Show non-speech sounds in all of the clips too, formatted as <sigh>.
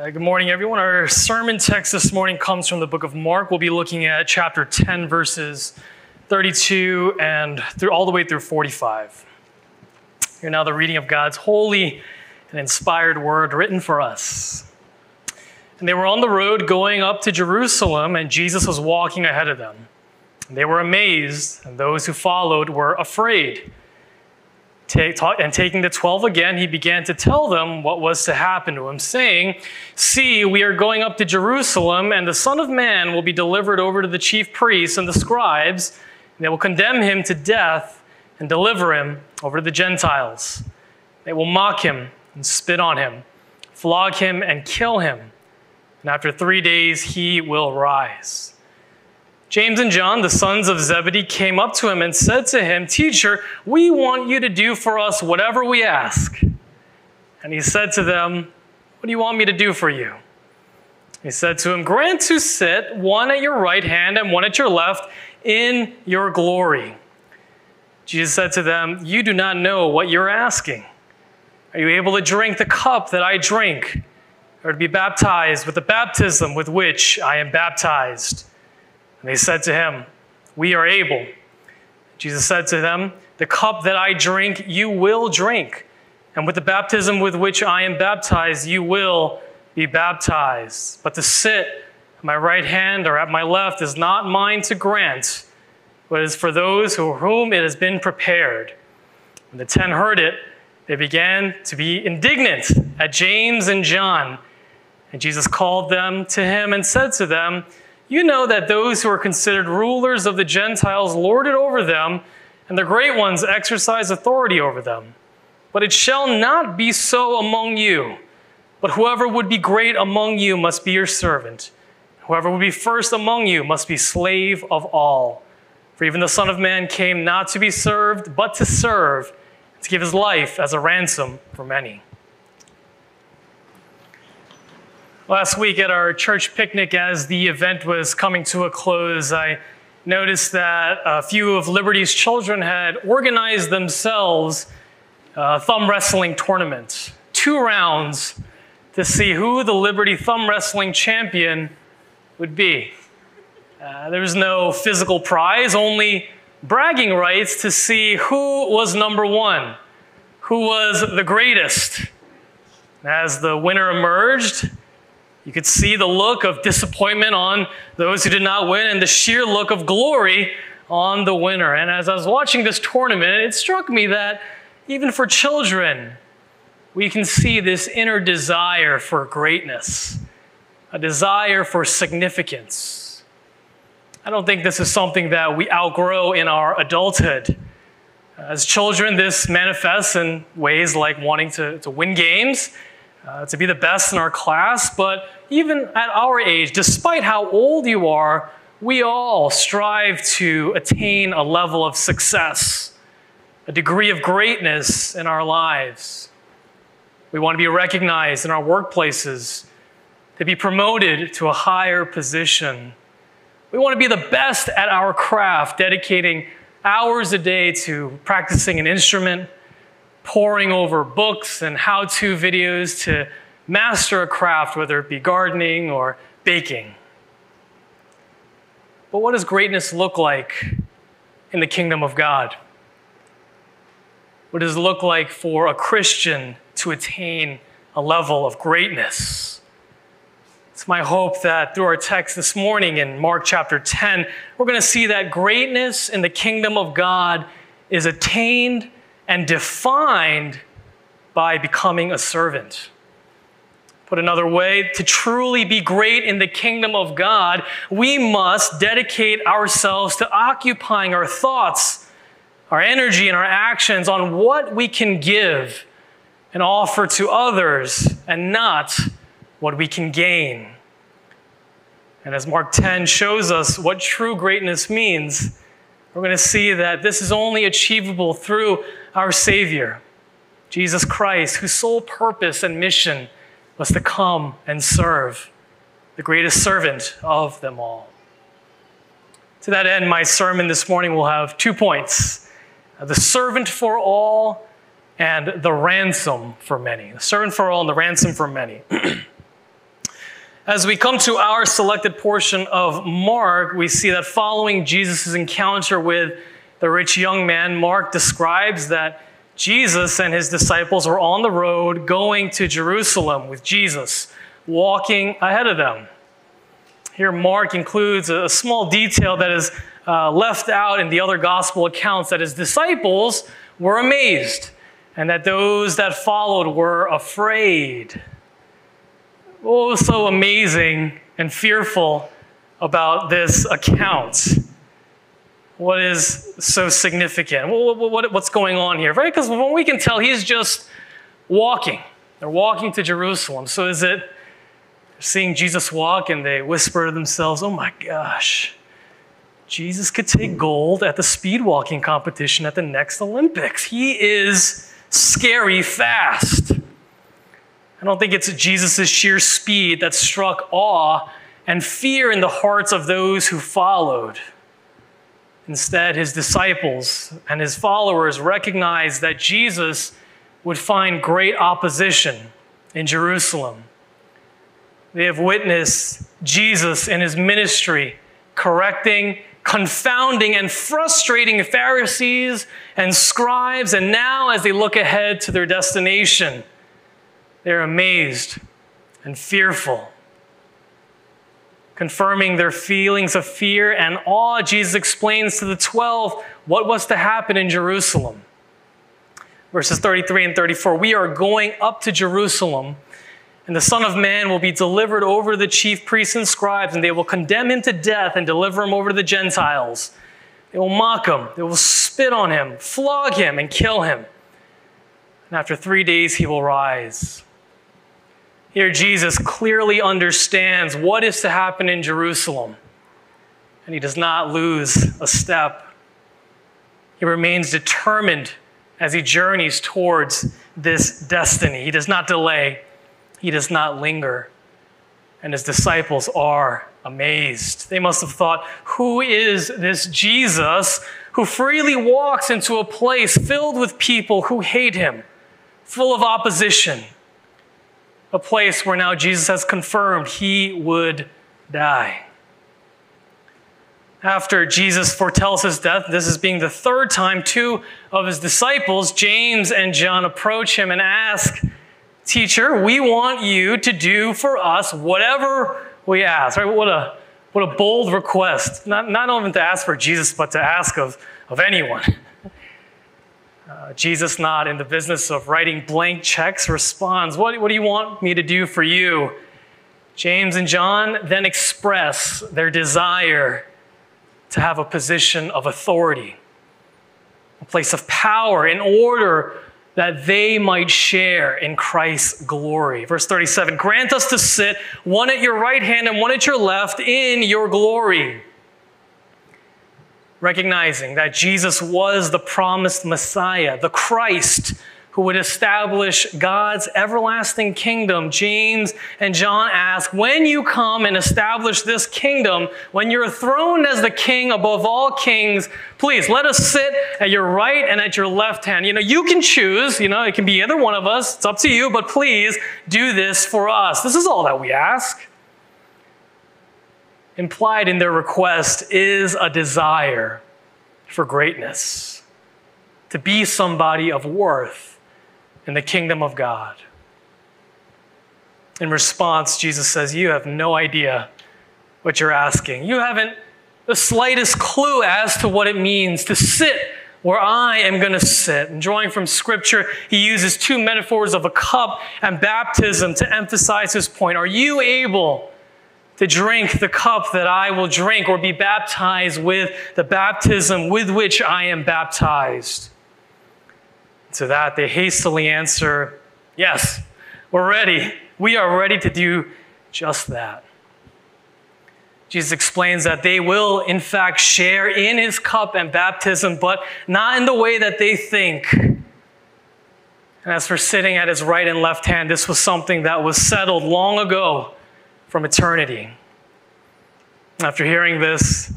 Uh, good morning, everyone. Our sermon text this morning comes from the book of Mark. We'll be looking at chapter 10, verses 32 and through all the way through 45. Here now the reading of God's holy and inspired word written for us. And they were on the road going up to Jerusalem, and Jesus was walking ahead of them. And they were amazed, and those who followed were afraid. And taking the twelve again, he began to tell them what was to happen to him, saying, See, we are going up to Jerusalem, and the Son of Man will be delivered over to the chief priests and the scribes, and they will condemn him to death and deliver him over to the Gentiles. They will mock him and spit on him, flog him and kill him, and after three days he will rise. James and John, the sons of Zebedee, came up to him and said to him, Teacher, we want you to do for us whatever we ask. And he said to them, What do you want me to do for you? He said to him, Grant to sit, one at your right hand and one at your left, in your glory. Jesus said to them, You do not know what you're asking. Are you able to drink the cup that I drink, or to be baptized with the baptism with which I am baptized? And they said to him, We are able. Jesus said to them, The cup that I drink, you will drink. And with the baptism with which I am baptized, you will be baptized. But to sit at my right hand or at my left is not mine to grant, but is for those for whom it has been prepared. When the ten heard it, they began to be indignant at James and John. And Jesus called them to him and said to them, you know that those who are considered rulers of the Gentiles lord it over them, and the great ones exercise authority over them. But it shall not be so among you. But whoever would be great among you must be your servant. Whoever would be first among you must be slave of all. For even the Son of Man came not to be served, but to serve, to give his life as a ransom for many. Last week at our church picnic, as the event was coming to a close, I noticed that a few of Liberty's children had organized themselves a thumb wrestling tournament, two rounds to see who the Liberty thumb wrestling champion would be. Uh, there was no physical prize, only bragging rights to see who was number one, who was the greatest. As the winner emerged, you could see the look of disappointment on those who did not win and the sheer look of glory on the winner. And as I was watching this tournament, it struck me that even for children, we can see this inner desire for greatness, a desire for significance. I don't think this is something that we outgrow in our adulthood. As children, this manifests in ways like wanting to, to win games uh, to be the best in our class, but even at our age, despite how old you are, we all strive to attain a level of success, a degree of greatness in our lives. We want to be recognized in our workplaces, to be promoted to a higher position. We want to be the best at our craft, dedicating hours a day to practicing an instrument poring over books and how to videos to master a craft, whether it be gardening or baking. But what does greatness look like in the kingdom of God? What does it look like for a Christian to attain a level of greatness? It's my hope that through our text this morning in Mark chapter 10, we're going to see that greatness in the kingdom of God is attained and defined by becoming a servant. Put another way, to truly be great in the kingdom of God, we must dedicate ourselves to occupying our thoughts, our energy, and our actions on what we can give and offer to others and not what we can gain. And as Mark 10 shows us what true greatness means, we're going to see that this is only achievable through our Savior, Jesus Christ, whose sole purpose and mission was to come and serve, the greatest servant of them all. To that end, my sermon this morning will have two points uh, the servant for all and the ransom for many. The servant for all and the ransom for many. <clears throat> As we come to our selected portion of Mark, we see that following Jesus' encounter with the rich young man, Mark describes that Jesus and his disciples were on the road going to Jerusalem with Jesus, walking ahead of them. Here, Mark includes a small detail that is uh, left out in the other gospel accounts that his disciples were amazed and that those that followed were afraid. What was so amazing and fearful about this account? What is so significant? what's going on here? Right? Because what we can tell, he's just walking. They're walking to Jerusalem. So is it seeing Jesus walk and they whisper to themselves, oh my gosh, Jesus could take gold at the speed walking competition at the next Olympics. He is scary fast. I don't think it's Jesus' sheer speed that struck awe and fear in the hearts of those who followed. Instead, his disciples and his followers recognized that Jesus would find great opposition in Jerusalem. They have witnessed Jesus in his ministry correcting, confounding, and frustrating Pharisees and scribes, and now as they look ahead to their destination, they're amazed and fearful. Confirming their feelings of fear and awe, Jesus explains to the 12 what was to happen in Jerusalem. Verses 33 and 34 We are going up to Jerusalem, and the Son of Man will be delivered over to the chief priests and scribes, and they will condemn him to death and deliver him over to the Gentiles. They will mock him, they will spit on him, flog him, and kill him. And after three days, he will rise. Here, Jesus clearly understands what is to happen in Jerusalem, and he does not lose a step. He remains determined as he journeys towards this destiny. He does not delay, he does not linger. And his disciples are amazed. They must have thought, Who is this Jesus who freely walks into a place filled with people who hate him, full of opposition? A place where now Jesus has confirmed he would die. After Jesus foretells his death, this is being the third time two of his disciples, James and John, approach him and ask, Teacher, we want you to do for us whatever we ask. Right? What a what a bold request. Not, not even to ask for Jesus, but to ask of, of anyone. Uh, Jesus, not in the business of writing blank checks, responds, what, what do you want me to do for you? James and John then express their desire to have a position of authority, a place of power, in order that they might share in Christ's glory. Verse 37 Grant us to sit one at your right hand and one at your left in your glory recognizing that Jesus was the promised Messiah, the Christ who would establish God's everlasting kingdom, James and John ask, when you come and establish this kingdom, when you're throned as the king above all kings, please let us sit at your right and at your left hand. You know, you can choose, you know, it can be either one of us, it's up to you, but please do this for us. This is all that we ask implied in their request is a desire for greatness, to be somebody of worth in the kingdom of God. In response, Jesus says, You have no idea what you're asking. You haven't the slightest clue as to what it means to sit where I am going to sit. And drawing from scripture, he uses two metaphors of a cup and baptism to emphasize his point. Are you able to drink the cup that I will drink or be baptized with the baptism with which I am baptized? To that, they hastily answer, Yes, we're ready. We are ready to do just that. Jesus explains that they will, in fact, share in his cup and baptism, but not in the way that they think. And as for sitting at his right and left hand, this was something that was settled long ago from eternity. After hearing this,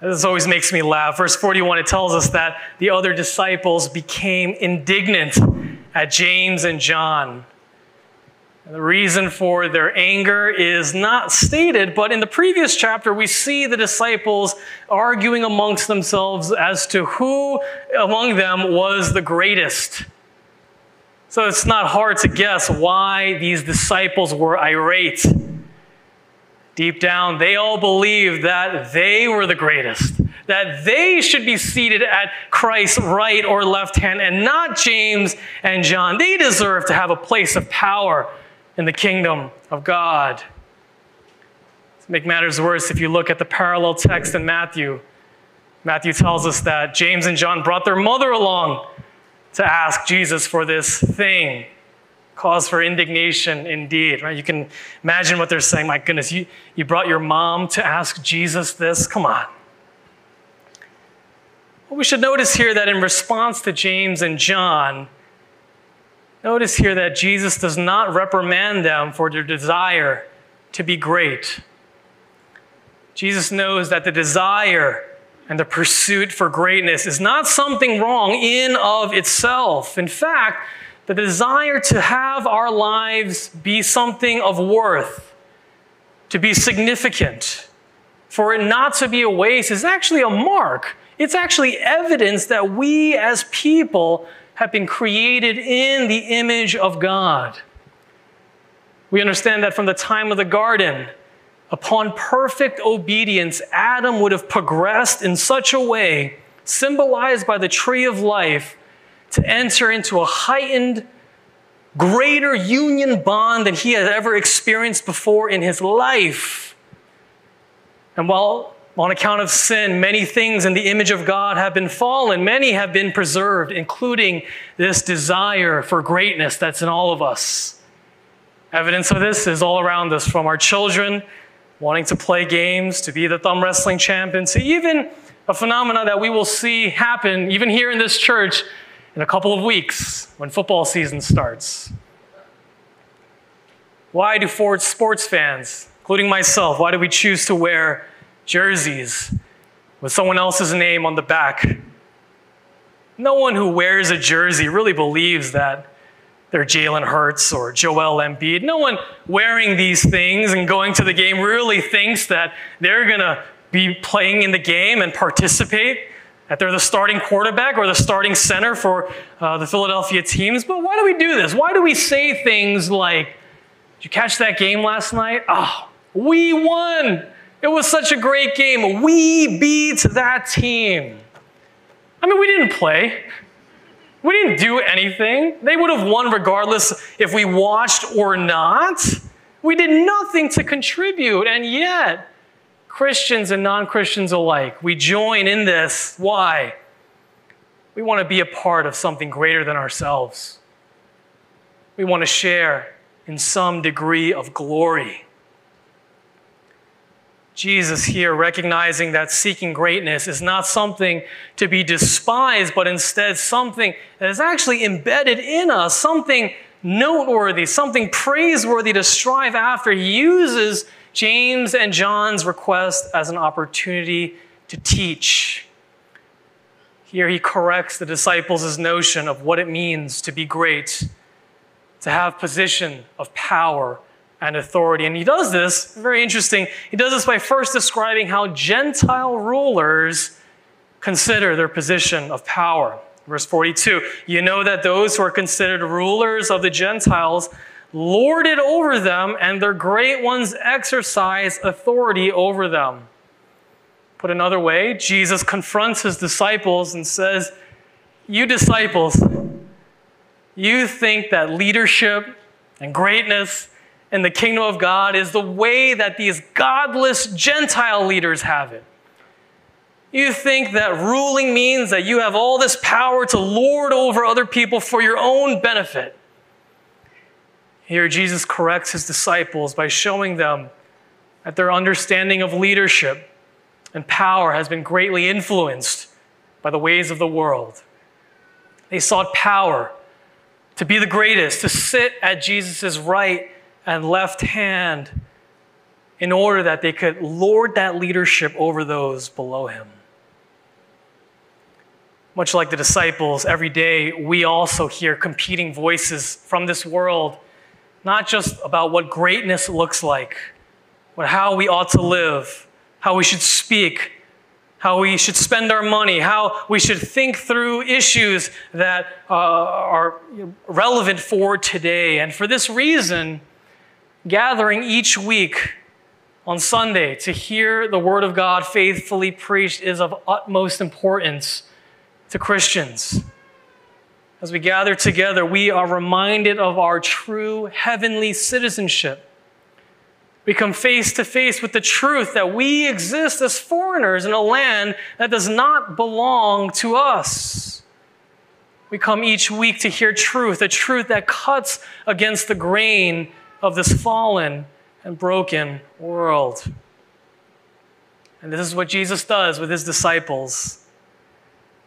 this always makes me laugh. Verse 41, it tells us that the other disciples became indignant at James and John. The reason for their anger is not stated, but in the previous chapter, we see the disciples arguing amongst themselves as to who among them was the greatest. So it's not hard to guess why these disciples were irate. Deep down, they all believed that they were the greatest, that they should be seated at Christ's right or left hand, and not James and John. They deserve to have a place of power in the kingdom of God. To make matters worse, if you look at the parallel text in Matthew, Matthew tells us that James and John brought their mother along to ask Jesus for this thing. Cause for indignation indeed, right? You can imagine what they're saying. My goodness, you, you brought your mom to ask Jesus this? Come on. Well, we should notice here that in response to James and John, Notice here that Jesus does not reprimand them for their desire to be great. Jesus knows that the desire and the pursuit for greatness is not something wrong in of itself. In fact, the desire to have our lives be something of worth, to be significant, for it not to be a waste is actually a mark. It's actually evidence that we as people have been created in the image of God. We understand that from the time of the garden, upon perfect obedience, Adam would have progressed in such a way, symbolized by the tree of life, to enter into a heightened, greater union bond than he had ever experienced before in his life. And while on account of sin, many things in the image of God have been fallen. Many have been preserved, including this desire for greatness that's in all of us. Evidence of this is all around us from our children wanting to play games, to be the thumb wrestling champion, to even a phenomena that we will see happen even here in this church in a couple of weeks when football season starts. Why do Ford sports fans, including myself, why do we choose to wear jerseys with someone else's name on the back. No one who wears a jersey really believes that they're Jalen Hurts or Joel Embiid. No one wearing these things and going to the game really thinks that they're going to be playing in the game and participate, that they're the starting quarterback or the starting center for uh, the Philadelphia teams. But why do we do this? Why do we say things like, Did you catch that game last night? Oh, we won. It was such a great game. We beat that team. I mean, we didn't play. We didn't do anything. They would have won regardless if we watched or not. We did nothing to contribute. And yet, Christians and non Christians alike, we join in this. Why? We want to be a part of something greater than ourselves. We want to share in some degree of glory. Jesus here recognizing that seeking greatness is not something to be despised, but instead something that is actually embedded in us, something noteworthy, something praiseworthy to strive after. He uses James and John's request as an opportunity to teach. Here he corrects the disciples' notion of what it means to be great, to have position of power and authority. And he does this, very interesting, he does this by first describing how Gentile rulers consider their position of power. Verse 42 You know that those who are considered rulers of the Gentiles lord it over them, and their great ones exercise authority over them. Put another way, Jesus confronts his disciples and says, You disciples, you think that leadership and greatness in the kingdom of God is the way that these godless Gentile leaders have it. You think that ruling means that you have all this power to lord over other people for your own benefit. Here, Jesus corrects his disciples by showing them that their understanding of leadership and power has been greatly influenced by the ways of the world. They sought power to be the greatest, to sit at Jesus' right and left hand in order that they could lord that leadership over those below him. Much like the disciples, every day we also hear competing voices from this world not just about what greatness looks like, but how we ought to live, how we should speak, how we should spend our money, how we should think through issues that uh, are relevant for today. And for this reason, gathering each week on Sunday to hear the Word of God faithfully preached is of utmost importance to Christians. As we gather together, we are reminded of our true heavenly citizenship. We come face to face with the truth that we exist as foreigners in a land that does not belong to us. We come each week to hear truth, a truth that cuts against the grain of this fallen and broken world. And this is what Jesus does with his disciples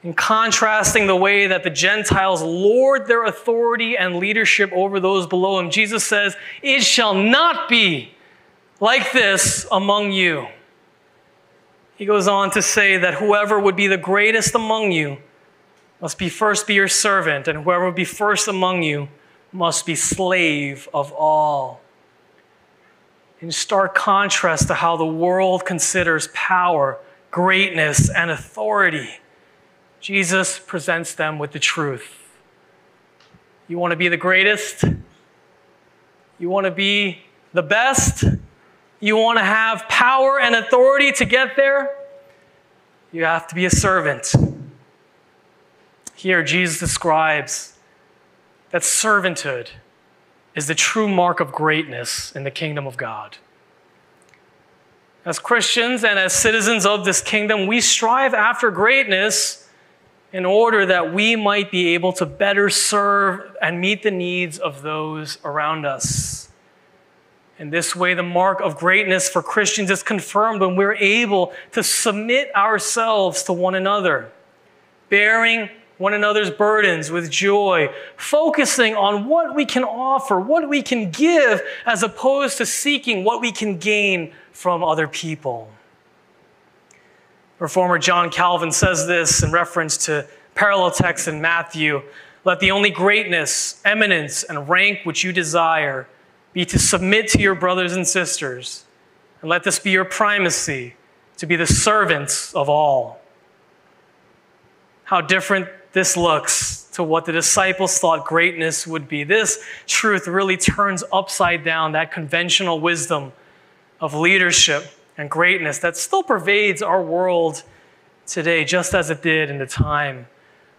in contrasting the way that the Gentiles lord their authority and leadership over those below him, Jesus says, It shall not be like this among you. He goes on to say that whoever would be the greatest among you must be first be your servant, and whoever would be first among you must be slave of all. In stark contrast to how the world considers power, greatness, and authority. Jesus presents them with the truth. You want to be the greatest? You want to be the best? You want to have power and authority to get there? You have to be a servant. Here, Jesus describes that servanthood is the true mark of greatness in the kingdom of God. As Christians and as citizens of this kingdom, we strive after greatness in order that we might be able to better serve and meet the needs of those around us. In this way, the mark of greatness for Christians is confirmed when we're able to submit ourselves to one another, bearing one another's burdens with joy, focusing on what we can offer, what we can give, as opposed to seeking what we can gain from other people. Reformer John Calvin says this in reference to parallel texts in Matthew Let the only greatness, eminence, and rank which you desire be to submit to your brothers and sisters, and let this be your primacy to be the servants of all. How different this looks to what the disciples thought greatness would be. This truth really turns upside down that conventional wisdom of leadership and greatness that still pervades our world today, just as it did in the time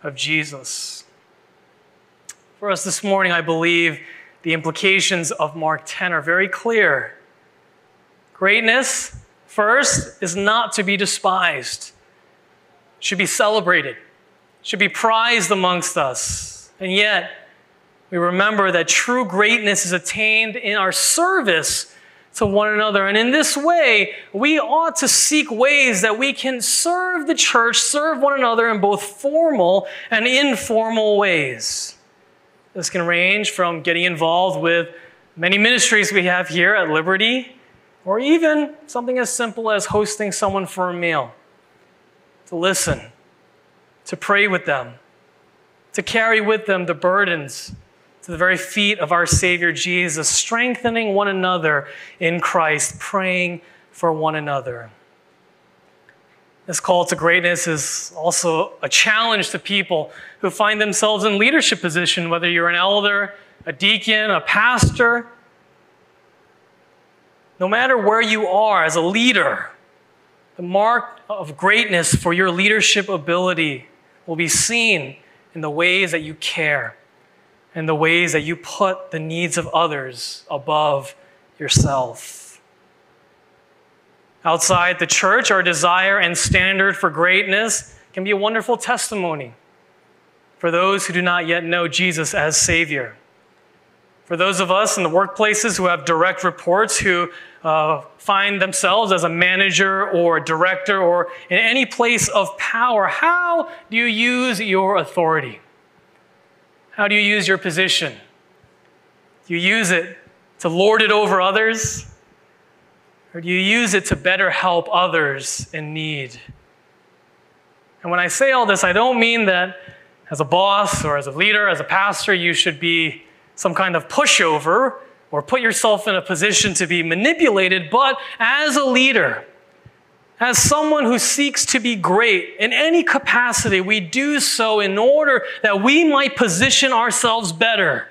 of Jesus. For us this morning, I believe the implications of Mark 10 are very clear. Greatness, first, is not to be despised, should be celebrated, should be prized amongst us. And yet, we remember that true greatness is attained in our service to one another. And in this way, we ought to seek ways that we can serve the church, serve one another in both formal and informal ways. This can range from getting involved with many ministries we have here at Liberty, or even something as simple as hosting someone for a meal, to listen, to pray with them, to carry with them the burdens to the very feet of our Savior Jesus, strengthening one another in Christ, praying for one another. This call to greatness is also a challenge to people who find themselves in leadership position, whether you're an elder, a deacon, a pastor. No matter where you are as a leader, the mark of greatness for your leadership ability will be seen in the ways that you care and the ways that you put the needs of others above yourself. Outside the church, our desire and standard for greatness can be a wonderful testimony for those who do not yet know Jesus as Savior. For those of us in the workplaces who have direct reports, who uh, find themselves as a manager or a director or in any place of power, how do you use your authority? How do you use your position? Do you use it to lord it over others? Or do you use it to better help others in need? And when I say all this, I don't mean that as a boss or as a leader, as a pastor, you should be some kind of pushover or put yourself in a position to be manipulated, but as a leader, as someone who seeks to be great in any capacity, we do so in order that we might position ourselves better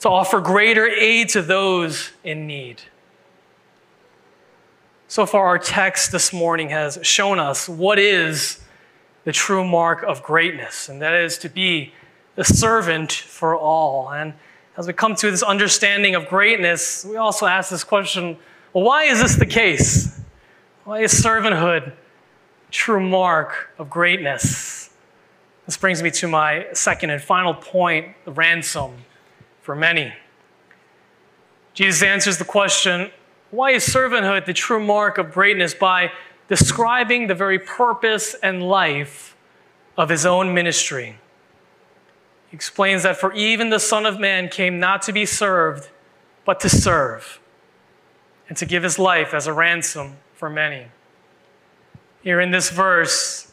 to offer greater aid to those in need. So far, our text this morning has shown us what is the true mark of greatness, and that is to be the servant for all. And as we come to this understanding of greatness, we also ask this question well, why is this the case? Why is servanthood true mark of greatness? This brings me to my second and final point the ransom for many. Jesus answers the question why is servanthood the true mark of greatness? By describing the very purpose and life of his own ministry. He explains that for even the Son of Man came not to be served, but to serve, and to give his life as a ransom for many. Here in this verse,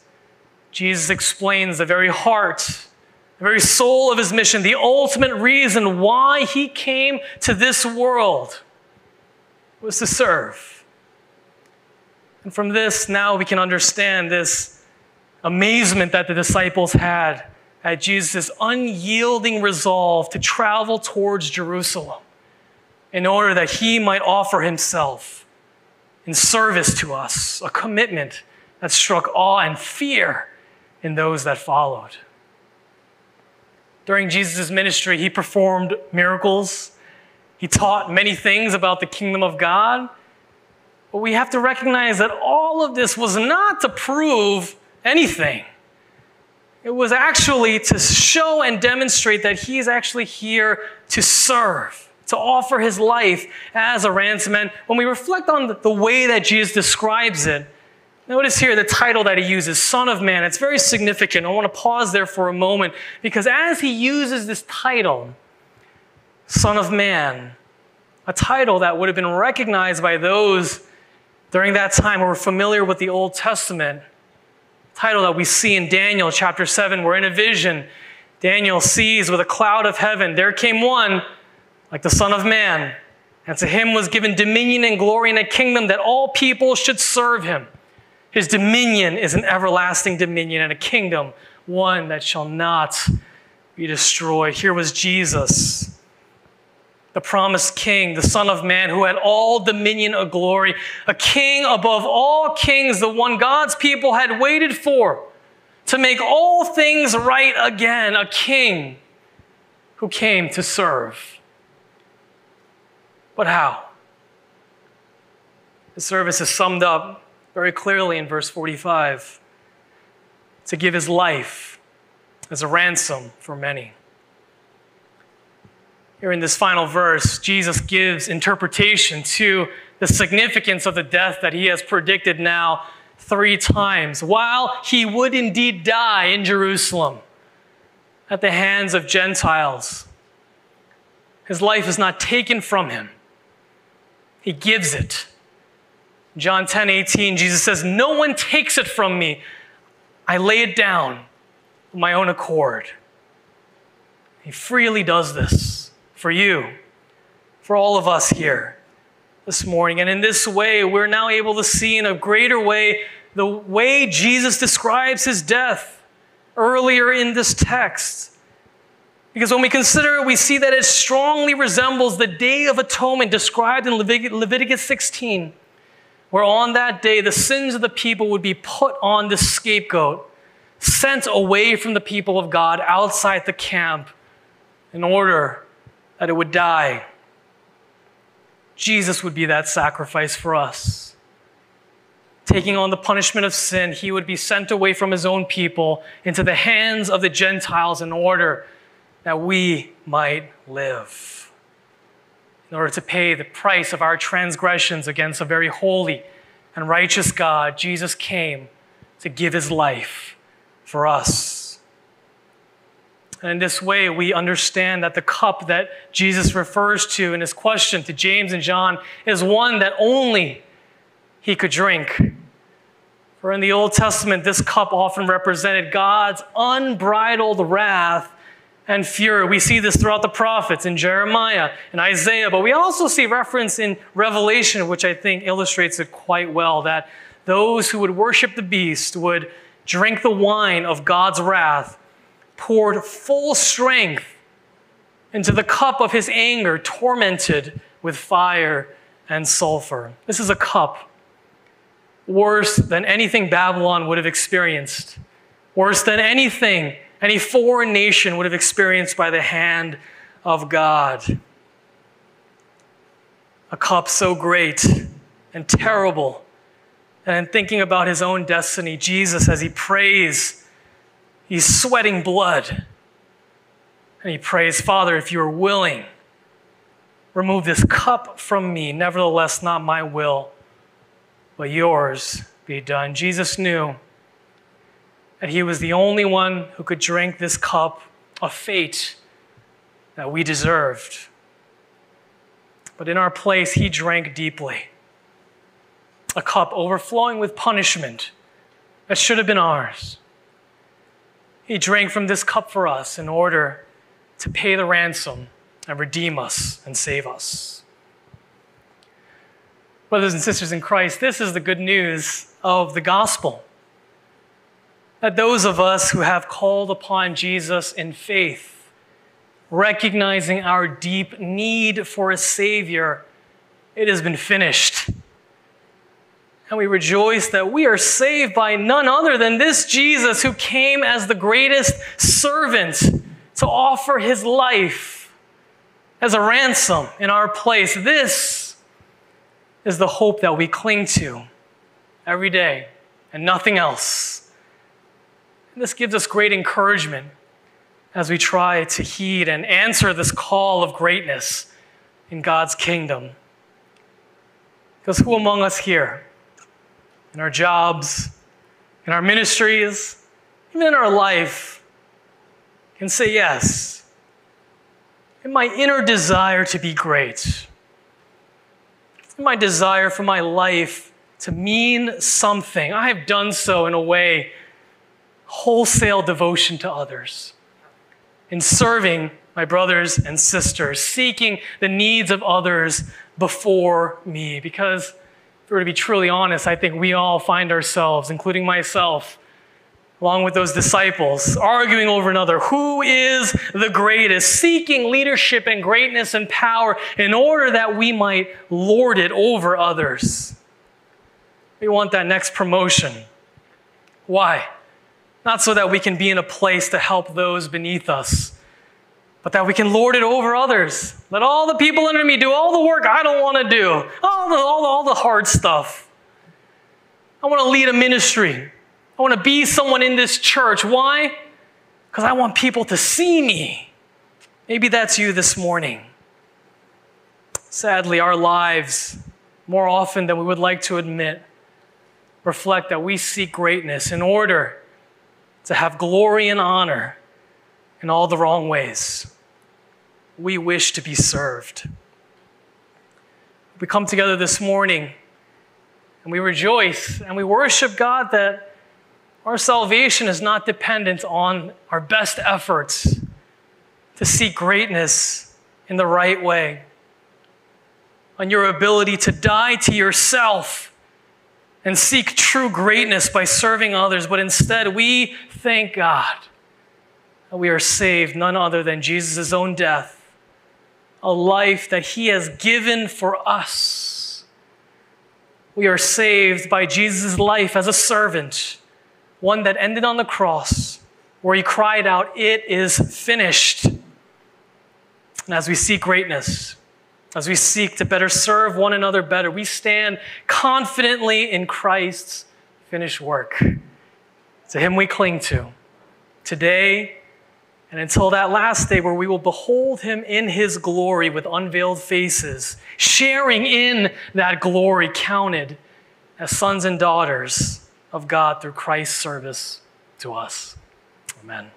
Jesus explains the very heart, the very soul of his mission, the ultimate reason why he came to this world was to serve. And from this, now we can understand this amazement that the disciples had at Jesus' unyielding resolve to travel towards Jerusalem in order that he might offer himself in service to us, a commitment that struck awe and fear in those that followed. During Jesus' ministry, he performed miracles. He taught many things about the kingdom of God. But we have to recognize that all of this was not to prove anything. It was actually to show and demonstrate that he is actually here to serve to offer his life as a ransom. And when we reflect on the way that Jesus describes it, notice here the title that he uses, Son of Man. It's very significant. I want to pause there for a moment because as he uses this title, Son of Man, a title that would have been recognized by those during that time who were familiar with the Old Testament, title that we see in Daniel chapter 7, where in a vision, Daniel sees with a cloud of heaven, there came one like the Son of Man. And to him was given dominion and glory and a kingdom that all people should serve him. His dominion is an everlasting dominion and a kingdom, one that shall not be destroyed. Here was Jesus, the promised king, the Son of Man, who had all dominion of glory, a king above all kings, the one God's people had waited for to make all things right again, a king who came to serve. But how? The service is summed up very clearly in verse 45 to give his life as a ransom for many. Here in this final verse, Jesus gives interpretation to the significance of the death that he has predicted now three times. While he would indeed die in Jerusalem at the hands of Gentiles, his life is not taken from him. He gives it. John 10 18, Jesus says, No one takes it from me. I lay it down of my own accord. He freely does this for you, for all of us here this morning. And in this way, we're now able to see in a greater way the way Jesus describes his death earlier in this text. Because when we consider it, we see that it strongly resembles the Day of Atonement described in Leviticus 16, where on that day the sins of the people would be put on the scapegoat, sent away from the people of God outside the camp in order that it would die. Jesus would be that sacrifice for us. Taking on the punishment of sin, he would be sent away from his own people into the hands of the Gentiles in order that we might live. In order to pay the price of our transgressions against a very holy and righteous God, Jesus came to give his life for us. And in this way, we understand that the cup that Jesus refers to in his question to James and John is one that only he could drink. For in the Old Testament, this cup often represented God's unbridled wrath and fury. We see this throughout the prophets in Jeremiah and Isaiah, but we also see reference in Revelation, which I think illustrates it quite well that those who would worship the beast would drink the wine of God's wrath, poured full strength into the cup of his anger, tormented with fire and sulfur. This is a cup worse than anything Babylon would have experienced, worse than anything any foreign nation would have experienced by the hand of God. A cup so great and terrible. And thinking about his own destiny, Jesus, as he prays, he's sweating blood. And he prays, Father, if you are willing, remove this cup from me. Nevertheless, not my will, but yours be done. Jesus knew that he was the only one who could drink this cup of fate that we deserved. But in our place, he drank deeply. A cup overflowing with punishment that should have been ours. He drank from this cup for us in order to pay the ransom and redeem us and save us. Brothers and sisters in Christ, this is the good news of the gospel that those of us who have called upon Jesus in faith, recognizing our deep need for a Savior, it has been finished. And we rejoice that we are saved by none other than this Jesus who came as the greatest servant to offer his life as a ransom in our place. This is the hope that we cling to every day and nothing else. This gives us great encouragement as we try to heed and answer this call of greatness in God's kingdom. Because who among us here, in our jobs, in our ministries, even in our life, can say yes? In my inner desire to be great, in my desire for my life to mean something, I have done so in a way wholesale devotion to others, in serving my brothers and sisters, seeking the needs of others before me. Because if we were to be truly honest, I think we all find ourselves, including myself, along with those disciples, arguing over another who is the greatest, seeking leadership and greatness and power in order that we might lord it over others. We want that next promotion. Why? Not so that we can be in a place to help those beneath us, but that we can lord it over others. Let all the people under me do all the work I don't want to do, all the, all the, all the hard stuff. I want to lead a ministry. I want to be someone in this church. Why? Because I want people to see me. Maybe that's you this morning. Sadly, our lives, more often than we would like to admit, reflect that we seek greatness in order to have glory and honor in all the wrong ways. We wish to be served. We come together this morning and we rejoice and we worship God that our salvation is not dependent on our best efforts to seek greatness in the right way, on your ability to die to yourself and seek true greatness by serving others, but instead we thank God that we are saved none other than Jesus' own death, a life that He has given for us. We are saved by Jesus' life as a servant, one that ended on the cross, where He cried out, It is finished. And as we seek greatness, as we seek to better serve one another better, we stand confidently in Christ's finished work. To Him we cling to today and until that last day where we will behold Him in His glory with unveiled faces, sharing in that glory, counted as sons and daughters of God through Christ's service to us. Amen.